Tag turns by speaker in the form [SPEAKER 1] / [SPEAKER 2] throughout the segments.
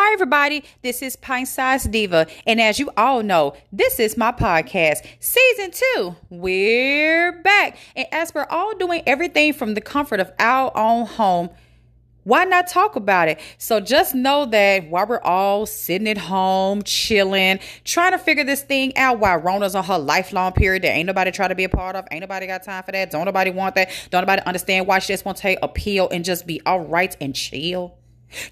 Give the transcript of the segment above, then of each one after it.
[SPEAKER 1] Hi, everybody. This is Pint Size Diva. And as you all know, this is my podcast, season two. We're back. And as we're all doing everything from the comfort of our own home, why not talk about it? So just know that while we're all sitting at home, chilling, trying to figure this thing out while Rona's on her lifelong period that ain't nobody trying to be a part of, ain't nobody got time for that, don't nobody want that, don't nobody understand why she just want to take a pill and just be all right and chill.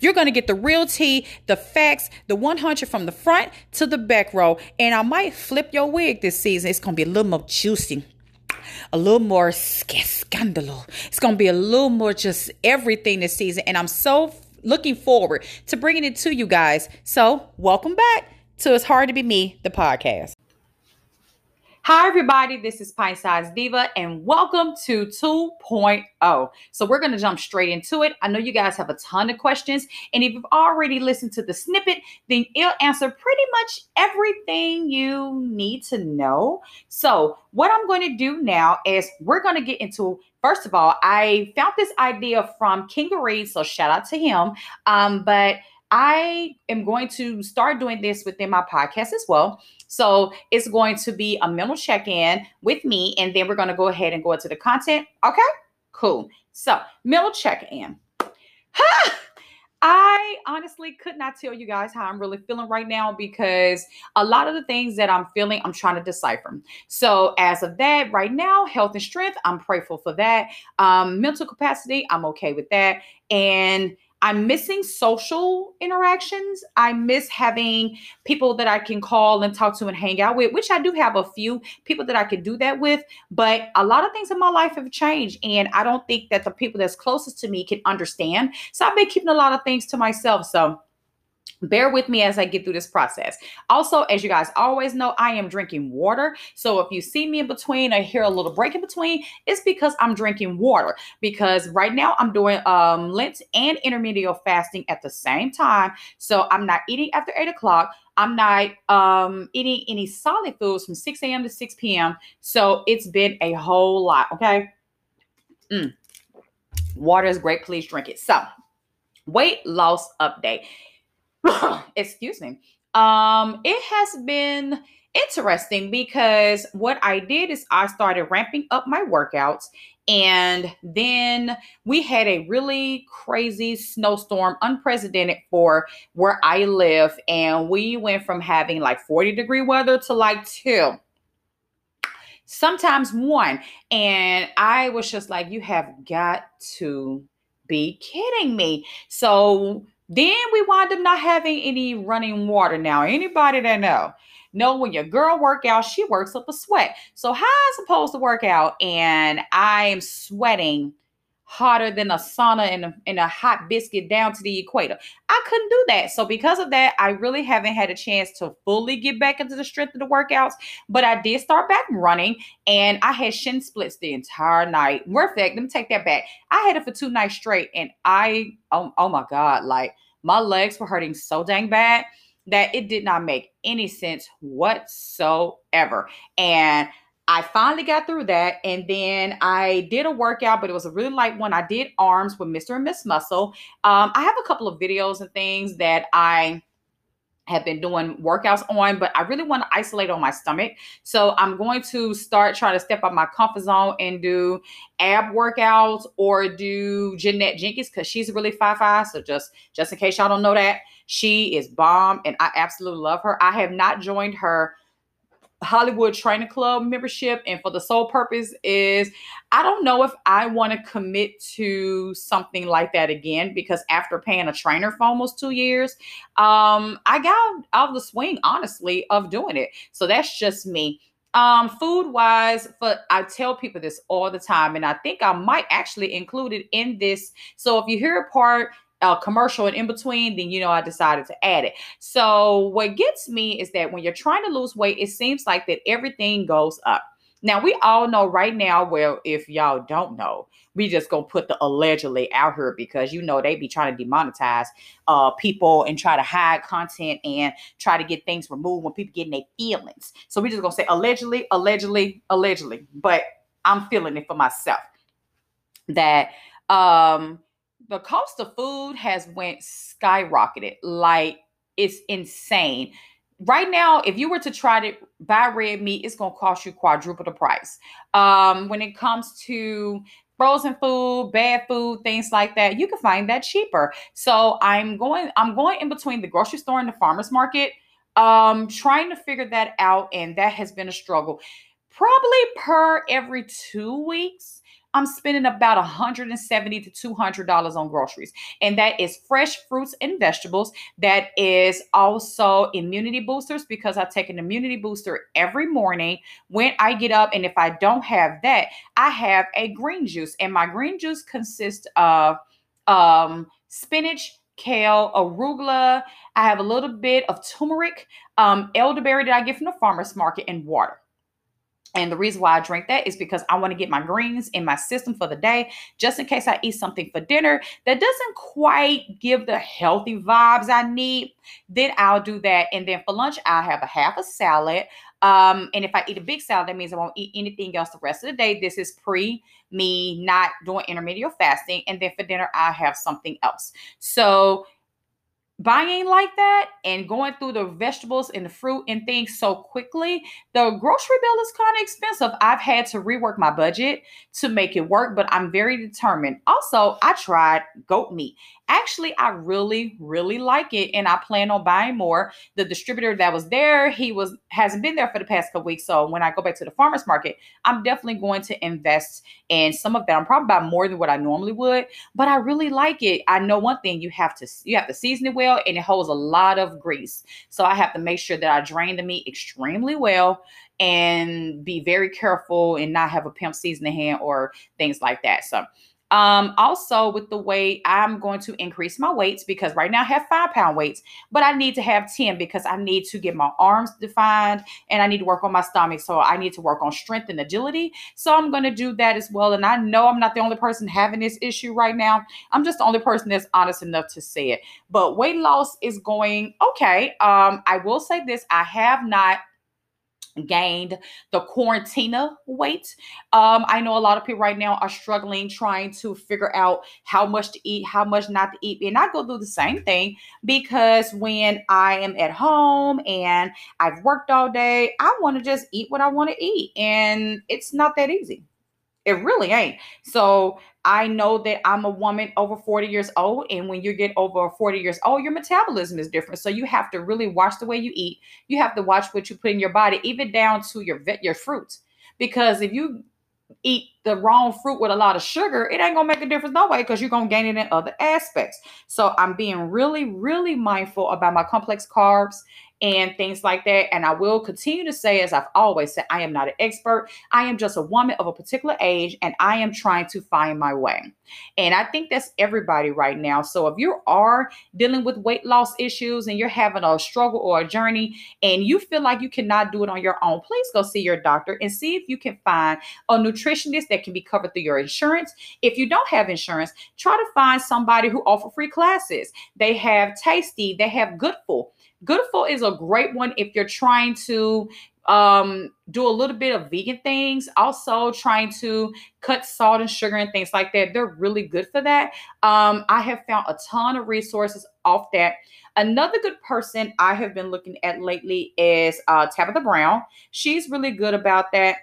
[SPEAKER 1] You're going to get the real tea, the facts, the 100 from the front to the back row. And I might flip your wig this season. It's going to be a little more juicy, a little more scandalous. It's going to be a little more just everything this season. And I'm so looking forward to bringing it to you guys. So, welcome back to It's Hard to Be Me, the podcast. Hi, everybody. This is Pint Size Diva, and welcome to 2.0. So, we're going to jump straight into it. I know you guys have a ton of questions, and if you've already listened to the snippet, then it'll answer pretty much everything you need to know. So, what I'm going to do now is we're going to get into First of all, I found this idea from Kingery, so shout out to him. Um, but I am going to start doing this within my podcast as well. So it's going to be a mental check in with me, and then we're going to go ahead and go into the content. Okay, cool. So, mental check in. I honestly could not tell you guys how I'm really feeling right now because a lot of the things that I'm feeling, I'm trying to decipher. So, as of that, right now, health and strength, I'm grateful for that. Um, mental capacity, I'm okay with that. And I'm missing social interactions. I miss having people that I can call and talk to and hang out with, which I do have a few people that I can do that with. But a lot of things in my life have changed. And I don't think that the people that's closest to me can understand. So I've been keeping a lot of things to myself. So bear with me as I get through this process. Also, as you guys always know, I am drinking water. So if you see me in between or hear a little break in between, it's because I'm drinking water. Because right now I'm doing um, Lent and intermediate fasting at the same time. So I'm not eating after eight o'clock. I'm not um, eating any solid foods from 6 a.m. to 6 p.m. So it's been a whole lot. Okay. Mm. Water is great. Please drink it. So, weight loss update. excuse me. Um, it has been interesting because what I did is I started ramping up my workouts and then we had a really crazy snowstorm, unprecedented for where I live. And we went from having like 40 degree weather to like two, sometimes one. And I was just like, you have got to be kidding me. So then we wind up not having any running water now. Anybody that know? Know when your girl work out, she works up a sweat. So how I supposed to work out and I'm sweating hotter than a sauna and a, and a hot biscuit down to the equator. I couldn't do that. So because of that, I really haven't had a chance to fully get back into the strength of the workouts. But I did start back running and I had shin splits the entire night. Matter fact, let me take that back. I had it for two nights straight and I, oh, oh my God, like my legs were hurting so dang bad that it did not make any sense whatsoever. And I finally got through that. And then I did a workout, but it was a really light one. I did arms with Mr. and Miss Muscle. Um, I have a couple of videos and things that I have been doing workouts on, but I really want to isolate on my stomach. So I'm going to start trying to step out my comfort zone and do ab workouts or do Jeanette Jenkins because she's really five five. So just just in case y'all don't know that, she is bomb and I absolutely love her. I have not joined her Hollywood Training Club membership, and for the sole purpose is I don't know if I want to commit to something like that again because after paying a trainer for almost two years, um, I got out of the swing, honestly, of doing it. So that's just me. Um, food wise, but I tell people this all the time, and I think I might actually include it in this. So if you hear a part uh, commercial and in between, then you know I decided to add it. So what gets me is that when you're trying to lose weight, it seems like that everything goes up. Now we all know right now. Well, if y'all don't know, we just gonna put the allegedly out here because you know they be trying to demonetize uh people and try to hide content and try to get things removed when people getting their feelings. So we just gonna say allegedly, allegedly, allegedly. But I'm feeling it for myself that um the cost of food has went skyrocketed. Like it's insane. Right now, if you were to try to buy red meat, it's gonna cost you quadruple the price. Um, when it comes to frozen food, bad food, things like that, you can find that cheaper. So I'm going, I'm going in between the grocery store and the farmers market, um, trying to figure that out, and that has been a struggle. Probably per every two weeks, I'm spending about 170 to 200 dollars on groceries, and that is fresh fruits and vegetables. That is also immunity boosters because I take an immunity booster every morning when I get up, and if I don't have that, I have a green juice, and my green juice consists of um, spinach, kale, arugula. I have a little bit of turmeric, um, elderberry that I get from the farmer's market, and water. And the reason why I drink that is because I want to get my greens in my system for the day, just in case I eat something for dinner that doesn't quite give the healthy vibes I need. Then I'll do that. And then for lunch, I'll have a half a salad. Um, and if I eat a big salad, that means I won't eat anything else the rest of the day. This is pre me not doing intermittent fasting. And then for dinner, I have something else. So buying like that and going through the vegetables and the fruit and things so quickly, the grocery bill is kind of expensive. I've had to rework my budget to make it work, but I'm very determined. Also, I tried goat meat Actually, I really, really like it, and I plan on buying more. The distributor that was there, he was hasn't been there for the past couple weeks. So when I go back to the farmers market, I'm definitely going to invest in some of that. I'm probably buy more than what I normally would, but I really like it. I know one thing: you have to you have to season it well, and it holds a lot of grease. So I have to make sure that I drain the meat extremely well and be very careful and not have a pimp seasoning hand or things like that. So um, also with the weight, I'm going to increase my weights because right now I have five pound weights, but I need to have 10 because I need to get my arms defined and I need to work on my stomach. So I need to work on strength and agility. So I'm going to do that as well. And I know I'm not the only person having this issue right now. I'm just the only person that's honest enough to say it. But weight loss is going okay. Um, I will say this I have not gained the quarantina weight. Um, I know a lot of people right now are struggling trying to figure out how much to eat, how much not to eat. And I go through the same thing because when I am at home and I've worked all day, I want to just eat what I want to eat. And it's not that easy. It really ain't. So I know that I'm a woman over 40 years old. And when you get over 40 years old, your metabolism is different. So you have to really watch the way you eat. You have to watch what you put in your body, even down to your your fruits. Because if you eat the wrong fruit with a lot of sugar, it ain't gonna make a difference no way because you're gonna gain it in other aspects. So I'm being really, really mindful about my complex carbs and things like that. And I will continue to say, as I've always said, I am not an expert. I am just a woman of a particular age and I am trying to find my way. And I think that's everybody right now. So if you are dealing with weight loss issues and you're having a struggle or a journey and you feel like you cannot do it on your own, please go see your doctor and see if you can find a nutritionist that can be covered through your insurance. If you don't have insurance, try to find somebody who offer free classes. They have Tasty, they have Goodful. Goodful is a great one if you're trying to um, do a little bit of vegan things, also trying to cut salt and sugar and things like that. They're really good for that. Um, I have found a ton of resources off that. Another good person I have been looking at lately is uh, Tabitha Brown. She's really good about that.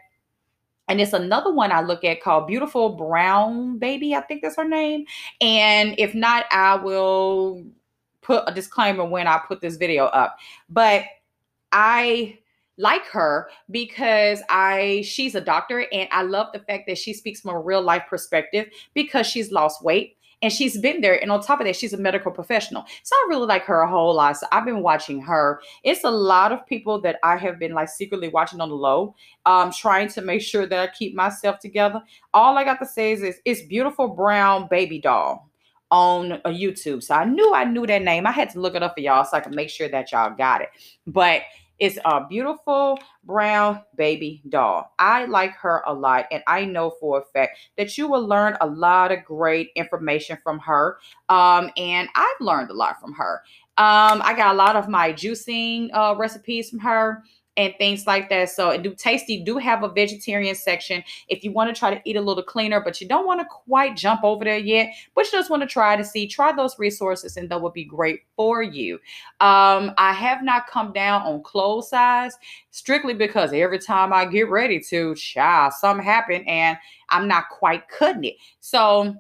[SPEAKER 1] And it's another one I look at called Beautiful Brown Baby. I think that's her name. And if not, I will put a disclaimer when I put this video up. But I like her because I she's a doctor and I love the fact that she speaks from a real life perspective because she's lost weight and she's been there. And on top of that she's a medical professional. So i really like her a whole lot. So i've been watching her. It's a lot of people that i have been like secretly watching on the low um trying to make sure that i keep myself together. All i got to say is, is it's beautiful brown baby doll on YouTube. So I knew I knew that name. I had to look it up for y'all so I could make sure that y'all got it. But it's a beautiful brown baby doll. I like her a lot, and I know for a fact that you will learn a lot of great information from her. Um, and I've learned a lot from her. Um, I got a lot of my juicing uh, recipes from her. And things like that. So do Tasty do have a vegetarian section if you want to try to eat a little cleaner, but you don't want to quite jump over there yet, but you just want to try to see, try those resources and that would be great for you. Um, I have not come down on clothes size strictly because every time I get ready to, child, something happen and I'm not quite cutting it. So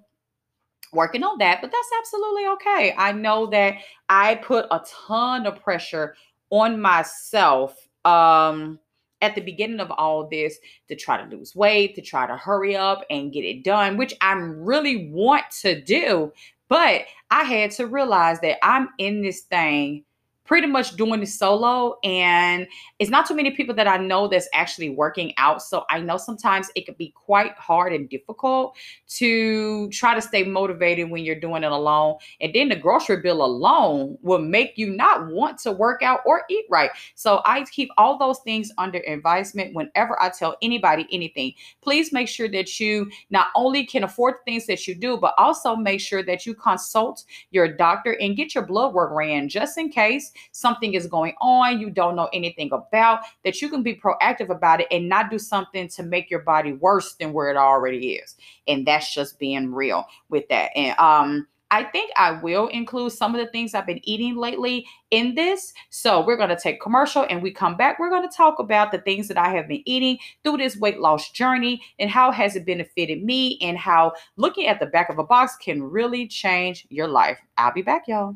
[SPEAKER 1] working on that, but that's absolutely okay. I know that I put a ton of pressure on myself um at the beginning of all this to try to lose weight, to try to hurry up and get it done, which I really want to do. But I had to realize that I'm in this thing pretty much doing this solo and it's not too many people that I know that's actually working out. So I know sometimes it could be quite hard and difficult to try to stay motivated when you're doing it alone. And then the grocery bill alone will make you not want to work out or eat right. So I keep all those things under advisement whenever I tell anybody anything. Please make sure that you not only can afford the things that you do, but also make sure that you consult your doctor and get your blood work ran just in case something is going on you don't know anything about, that you can be proactive about it and not do something to make your body worse than where it already is. And that's just being real with that. And um I think I will include some of the things I've been eating lately in this. So we're going to take commercial and we come back. We're going to talk about the things that I have been eating through this weight loss journey and how has it benefited me and how looking at the back of a box can really change your life. I'll be back, y'all.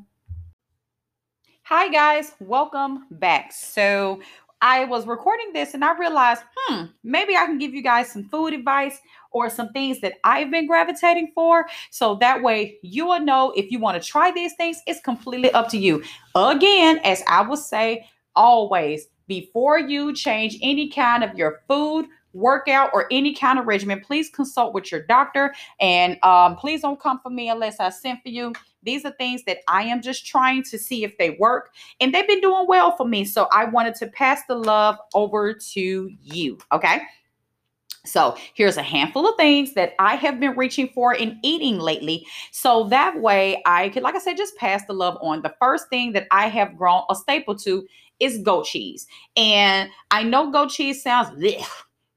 [SPEAKER 1] Hi, guys, welcome back. So, I was recording this and I realized, hmm, maybe I can give you guys some food advice or some things that I've been gravitating for. So that way you will know if you want to try these things, it's completely up to you. Again, as I will say always, before you change any kind of your food, workout, or any kind of regimen, please consult with your doctor. And um, please don't come for me unless I sent for you. These are things that I am just trying to see if they work, and they've been doing well for me. So I wanted to pass the love over to you. Okay. So here's a handful of things that I have been reaching for in eating lately. So that way I could, like I said, just pass the love on. The first thing that I have grown a staple to is goat cheese. And I know goat cheese sounds, bleh,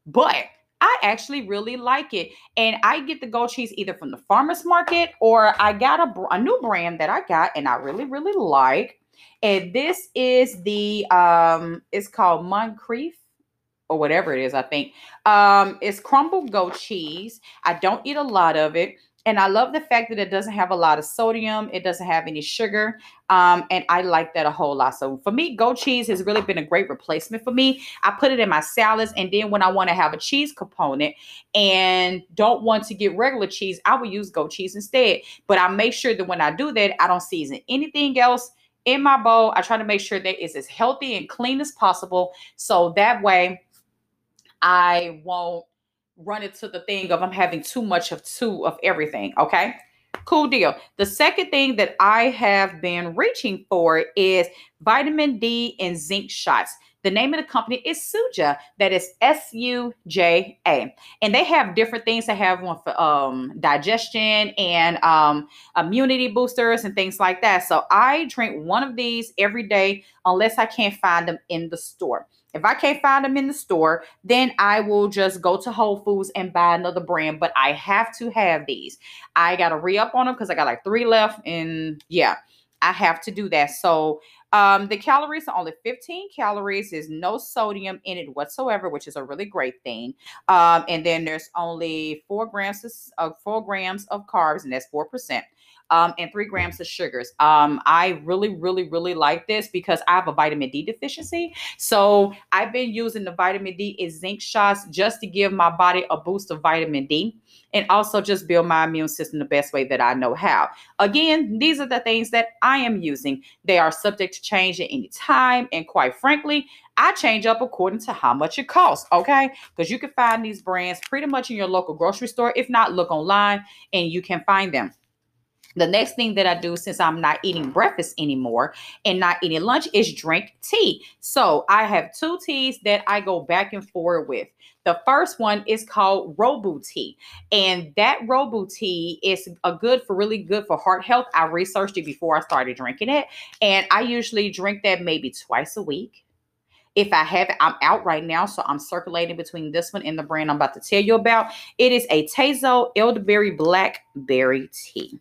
[SPEAKER 1] but I actually really like it. And I get the goat cheese either from the farmer's market or I got a, a new brand that I got and I really, really like. And this is the, um, it's called Moncrief or whatever it is, I think. Um, it's crumbled goat cheese. I don't eat a lot of it. And I love the fact that it doesn't have a lot of sodium. It doesn't have any sugar. Um, and I like that a whole lot. So for me, goat cheese has really been a great replacement for me. I put it in my salads. And then when I want to have a cheese component and don't want to get regular cheese, I will use goat cheese instead. But I make sure that when I do that, I don't season anything else in my bowl. I try to make sure that it's as healthy and clean as possible. So that way I won't run into the thing of I'm having too much of two of everything. Okay. Cool deal. The second thing that I have been reaching for is vitamin D and zinc shots. The name of the company is Suja. That is S U J A, and they have different things. They have one for um, digestion and um, immunity boosters and things like that. So I drink one of these every day unless I can't find them in the store. If I can't find them in the store, then I will just go to Whole Foods and buy another brand. But I have to have these. I got to re up on them because I got like three left. And yeah, I have to do that. So um, the calories are only 15 calories. There's no sodium in it whatsoever, which is a really great thing. Um, and then there's only four grams of, uh, four grams of carbs, and that's four percent um, and three grams of sugars. Um, I really, really, really like this because I have a vitamin D deficiency. So I've been using the vitamin D and zinc shots just to give my body a boost of vitamin D and also just build my immune system the best way that I know how. Again, these are the things that I am using. They are subject to change at any time. And quite frankly, I change up according to how much it costs, okay? Because you can find these brands pretty much in your local grocery store. If not, look online and you can find them. The next thing that I do since I'm not eating breakfast anymore and not eating lunch is drink tea. So I have two teas that I go back and forth with. The first one is called Rooibos tea, and that Rooibos tea is a good for really good for heart health. I researched it before I started drinking it, and I usually drink that maybe twice a week If I have it, I'm out right now, so I'm circulating between this one and the brand I'm about to tell you about. It is a Tazo elderberry blackberry tea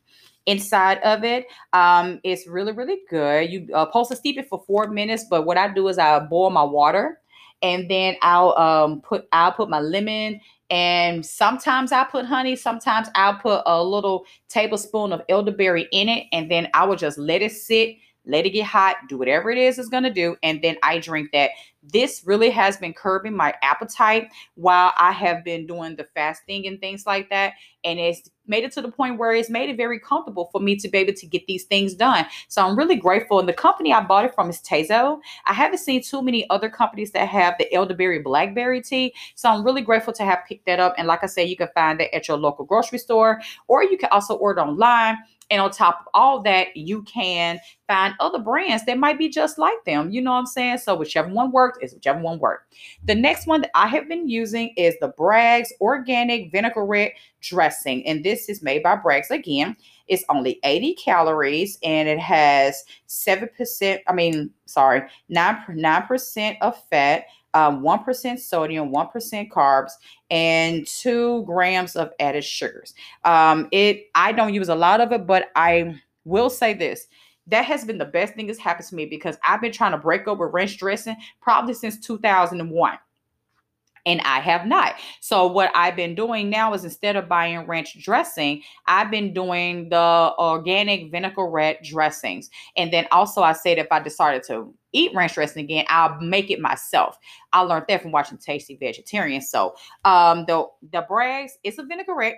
[SPEAKER 1] inside of it. Um, it's really, really good. You uh, supposed to steep it for four minutes, but what I do is I boil my water and then I'll um put I'll put my lemon and sometimes I put honey, sometimes I'll put a little tablespoon of elderberry in it, and then I will just let it sit let it get hot, do whatever it is it's going to do, and then I drink that. This really has been curbing my appetite while I have been doing the fasting and things like that. And it's made it to the point where it's made it very comfortable for me to be able to get these things done. So I'm really grateful. And the company I bought it from is Tazo. I haven't seen too many other companies that have the elderberry blackberry tea. So I'm really grateful to have picked that up. And like I said, you can find it at your local grocery store, or you can also order online. And on top of all that, you can find other brands that might be just like them. You know what I'm saying? So whichever one worked is whichever one worked. The next one that I have been using is the Bragg's Organic Vinaigrette Dressing. And this is made by Bragg's again. It's only 80 calories and it has 7%, I mean, sorry, 9, 9% of fat, um, 1% sodium, 1% carbs, and two grams of added sugars. Um, it I don't use a lot of it, but I will say this. That has been the best thing that's happened to me because I've been trying to break over ranch dressing probably since 2001 and I have not. So what I've been doing now is instead of buying ranch dressing, I've been doing the organic vinaigrette dressings. And then also I said if I decided to eat ranch dressing again, I'll make it myself. I learned that from watching Tasty Vegetarian. So um the the Bragg's, it's a vinaigrette.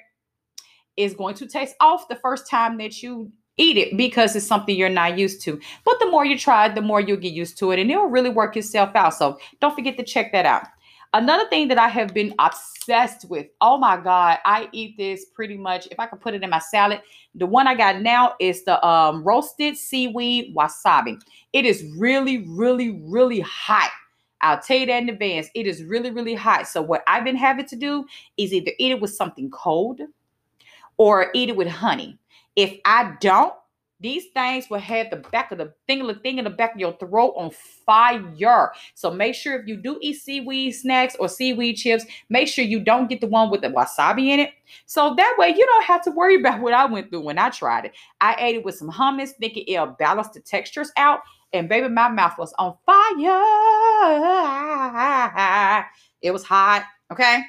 [SPEAKER 1] Is going to taste off the first time that you eat it because it's something you're not used to. But the more you try it, the more you'll get used to it and it'll really work itself out. So don't forget to check that out. Another thing that I have been obsessed with. Oh my God, I eat this pretty much. If I can put it in my salad, the one I got now is the um, roasted seaweed wasabi. It is really, really, really hot. I'll tell you that in advance. It is really, really hot. So what I've been having to do is either eat it with something cold or eat it with honey. If I don't, these things will have the back of the thing, the thing in the back of your throat on fire. So make sure if you do eat seaweed snacks or seaweed chips, make sure you don't get the one with the wasabi in it. So that way you don't have to worry about what I went through when I tried it. I ate it with some hummus, thinking it'll balance the textures out. And baby, my mouth was on fire. It was hot. Okay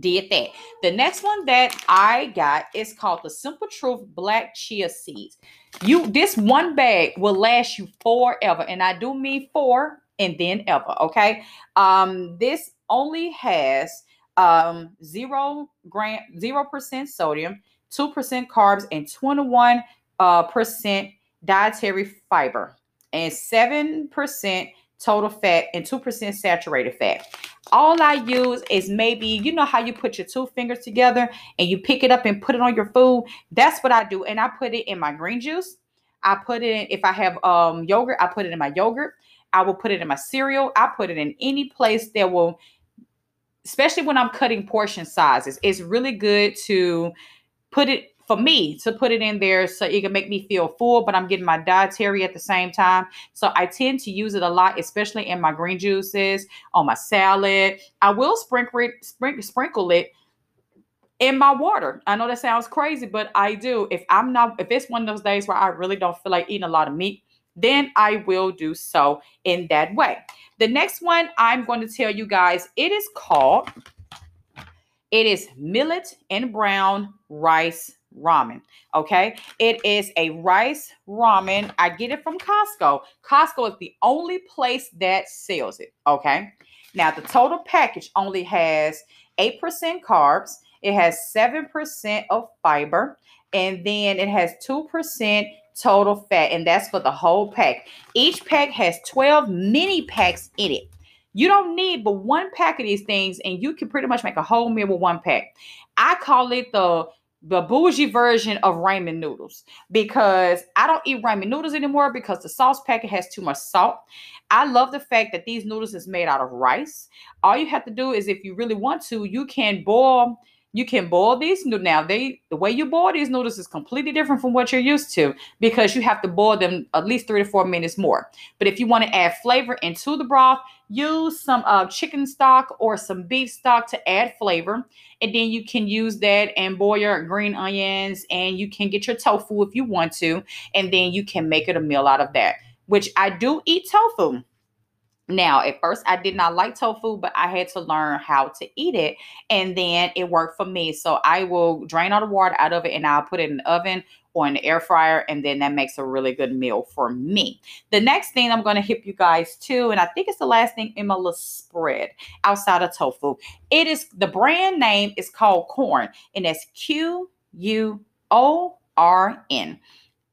[SPEAKER 1] did that. The next one that I got is called the Simple Truth Black Chia Seeds. You this one bag will last you forever, and I do mean four and then ever. Okay. Um, this only has um zero gram, zero percent sodium, two percent carbs, and 21 uh percent dietary fiber, and seven percent total fat and 2% saturated fat. All I use is maybe, you know how you put your two fingers together and you pick it up and put it on your food? That's what I do. And I put it in my green juice. I put it in, if I have um, yogurt, I put it in my yogurt. I will put it in my cereal. I put it in any place that will, especially when I'm cutting portion sizes. It's really good to put it for me to put it in there so it can make me feel full, but I'm getting my dietary at the same time. So I tend to use it a lot, especially in my green juices, on my salad. I will sprinkle it, sprinkle, sprinkle it in my water. I know that sounds crazy, but I do. If I'm not, if it's one of those days where I really don't feel like eating a lot of meat, then I will do so in that way. The next one I'm going to tell you guys, it is called, it is millet and brown rice ramen. Okay. It is a rice ramen. I get it from Costco. Costco is the only place that sells it. Okay. Now, the total package only has 8% carbs, it has 7% of fiber, and then it has 2% total fat, and that's for the whole pack. Each pack has 12 mini packs in it. You don't need but one pack of these things, and you can pretty much make a whole meal with one pack. I call it the the bougie version of ramen noodles because I don't eat ramen noodles anymore because the sauce packet has too much salt. I love the fact that these noodles is made out of rice. All you have to do is if you really want to, you can boil you can boil these noodles. Now, they the way you boil these noodles is completely different from what you're used to because you have to boil them at least three to four minutes more. But if you want to add flavor into the broth, use some uh, chicken stock or some beef stock to add flavor. And then you can use that and boil your green onions and you can get your tofu if you want to. And then you can make it a meal out of that, which I do eat tofu. Now, at first, I did not like tofu, but I had to learn how to eat it. And then it worked for me. So I will drain all the water out of it and I'll put it in the oven or the air fryer. And then that makes a really good meal for me. The next thing I'm going to hip you guys to, and I think it's the last thing in my little spread outside of tofu. It is the brand name is called Quorn, and that's Q U O R N.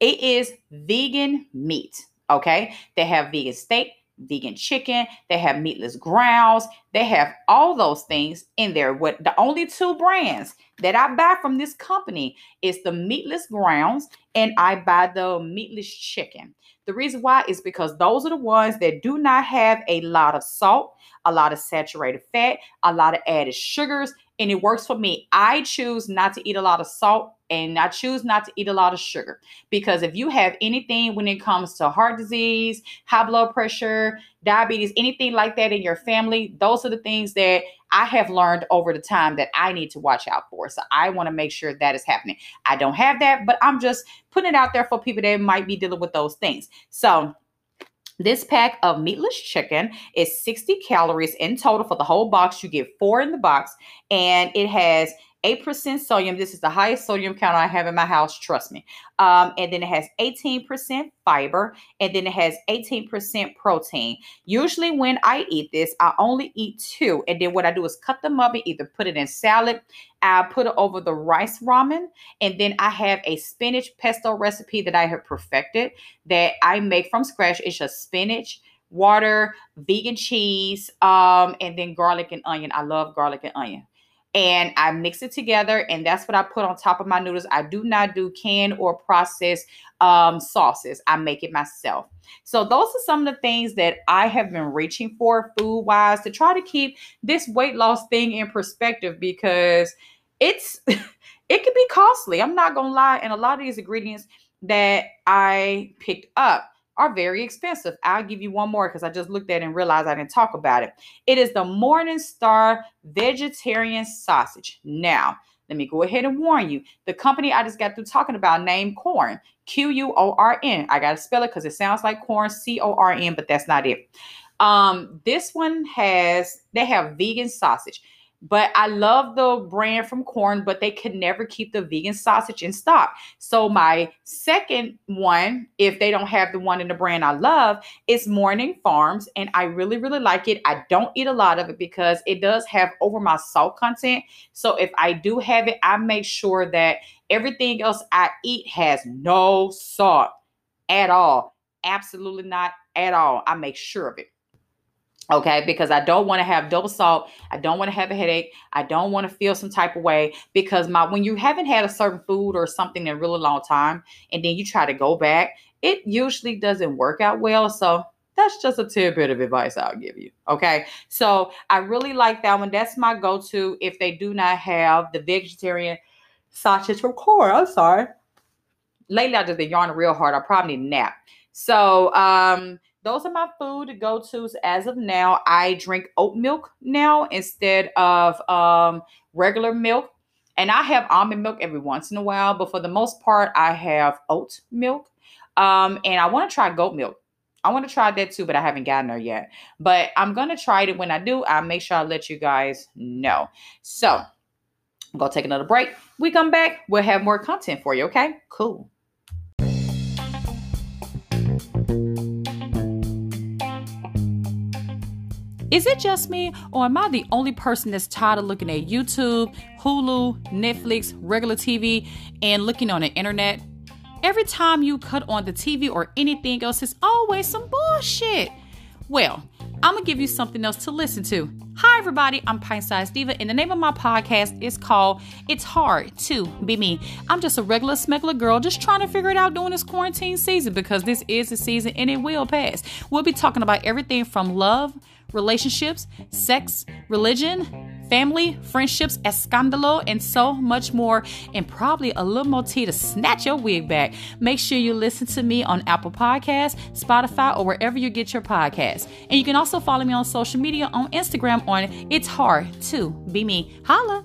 [SPEAKER 1] It is vegan meat. Okay. They have vegan steak vegan chicken, they have meatless grounds, they have all those things in there. What the only two brands that I buy from this company is the meatless grounds and I buy the meatless chicken. The reason why is because those are the ones that do not have a lot of salt, a lot of saturated fat, a lot of added sugars, and it works for me. I choose not to eat a lot of salt and I choose not to eat a lot of sugar because if you have anything when it comes to heart disease, high blood pressure, diabetes, anything like that in your family, those are the things that I have learned over the time that I need to watch out for. So I want to make sure that is happening. I don't have that, but I'm just putting it out there for people that might be dealing with those things. So this pack of meatless chicken is 60 calories in total for the whole box. You get four in the box, and it has 8% sodium. This is the highest sodium count I have in my house, trust me. Um, and then it has 18% fiber, and then it has 18% protein. Usually, when I eat this, I only eat two. And then what I do is cut them up and either put it in salad, I put it over the rice ramen, and then I have a spinach pesto recipe that I have perfected that I make from scratch. It's just spinach water, vegan cheese, um, and then garlic and onion. I love garlic and onion and I mix it together, and that's what I put on top of my noodles. I do not do canned or processed um, sauces. I make it myself. So those are some of the things that I have been reaching for food wise to try to keep this weight loss thing in perspective because it's it can be costly. I'm not gonna lie, and a lot of these ingredients that I picked up are very expensive. I'll give you one more because I just looked at and realized I didn't talk about it. It is the Morning Star Vegetarian Sausage. Now, let me go ahead and warn you. The company I just got through talking about named Quorn, Q U O R N. I got to spell it because it sounds like corn, C O R N, but that's not it. Um, this one has, they have vegan sausage. But I love the brand from Quorn, but they could never keep the vegan sausage in stock. So my second one, if they don't have the one in the brand I love, is Morning Farms. And I really, really like it. I don't eat a lot of it because it does have over my salt content. So if I do have it, I make sure that everything else I eat has no salt at all. Absolutely not at all. I make sure of it. Okay, because I don't want to have double salt. I don't want to have a headache. I don't want to feel some type of way because my when you haven't had a certain food or something in a really long time and then you try to go back, it usually doesn't work out well. So that's just a tidbit of advice I'll give you. Okay. So I really like that one. That's my go-to if they do not have the vegetarian sausage from Quorn. I'm sorry. Lately I just been yawning real hard. I probably need a nap. So um those are my food go tos as of now. I drink oat milk now instead of um, regular milk. And I have almond milk every once in a while, but for the most part, I have oat milk. Um, and I want to try goat milk. I want to try that too, but I haven't gotten there yet. But I'm going to try it. When I do, I'll make sure I let you guys know. So I'm going to take another break. We come back, we'll have more content for you. Okay, cool. Is it just me, or am I the only person that's tired of looking at YouTube, Hulu, Netflix, regular TV, and looking on the internet? Every time you cut on the TV or anything else, it's always some bullshit. Well, I'm gonna give you something else to listen to. Hi, everybody, I'm Pint Size Diva, and the name of my podcast is called It's Hard to Be Me. I'm just a regular smuggler girl just trying to figure it out during this quarantine season because this is a season and it will pass. We'll be talking about everything from love relationships, sex, religion, family, friendships, escandalo, and so much more, and probably a little more tea to snatch your wig back. Make sure you listen to me on Apple Podcasts, Spotify, or wherever you get your podcasts. And you can also follow me on social media on Instagram on It's Hard to Be Me. Holla!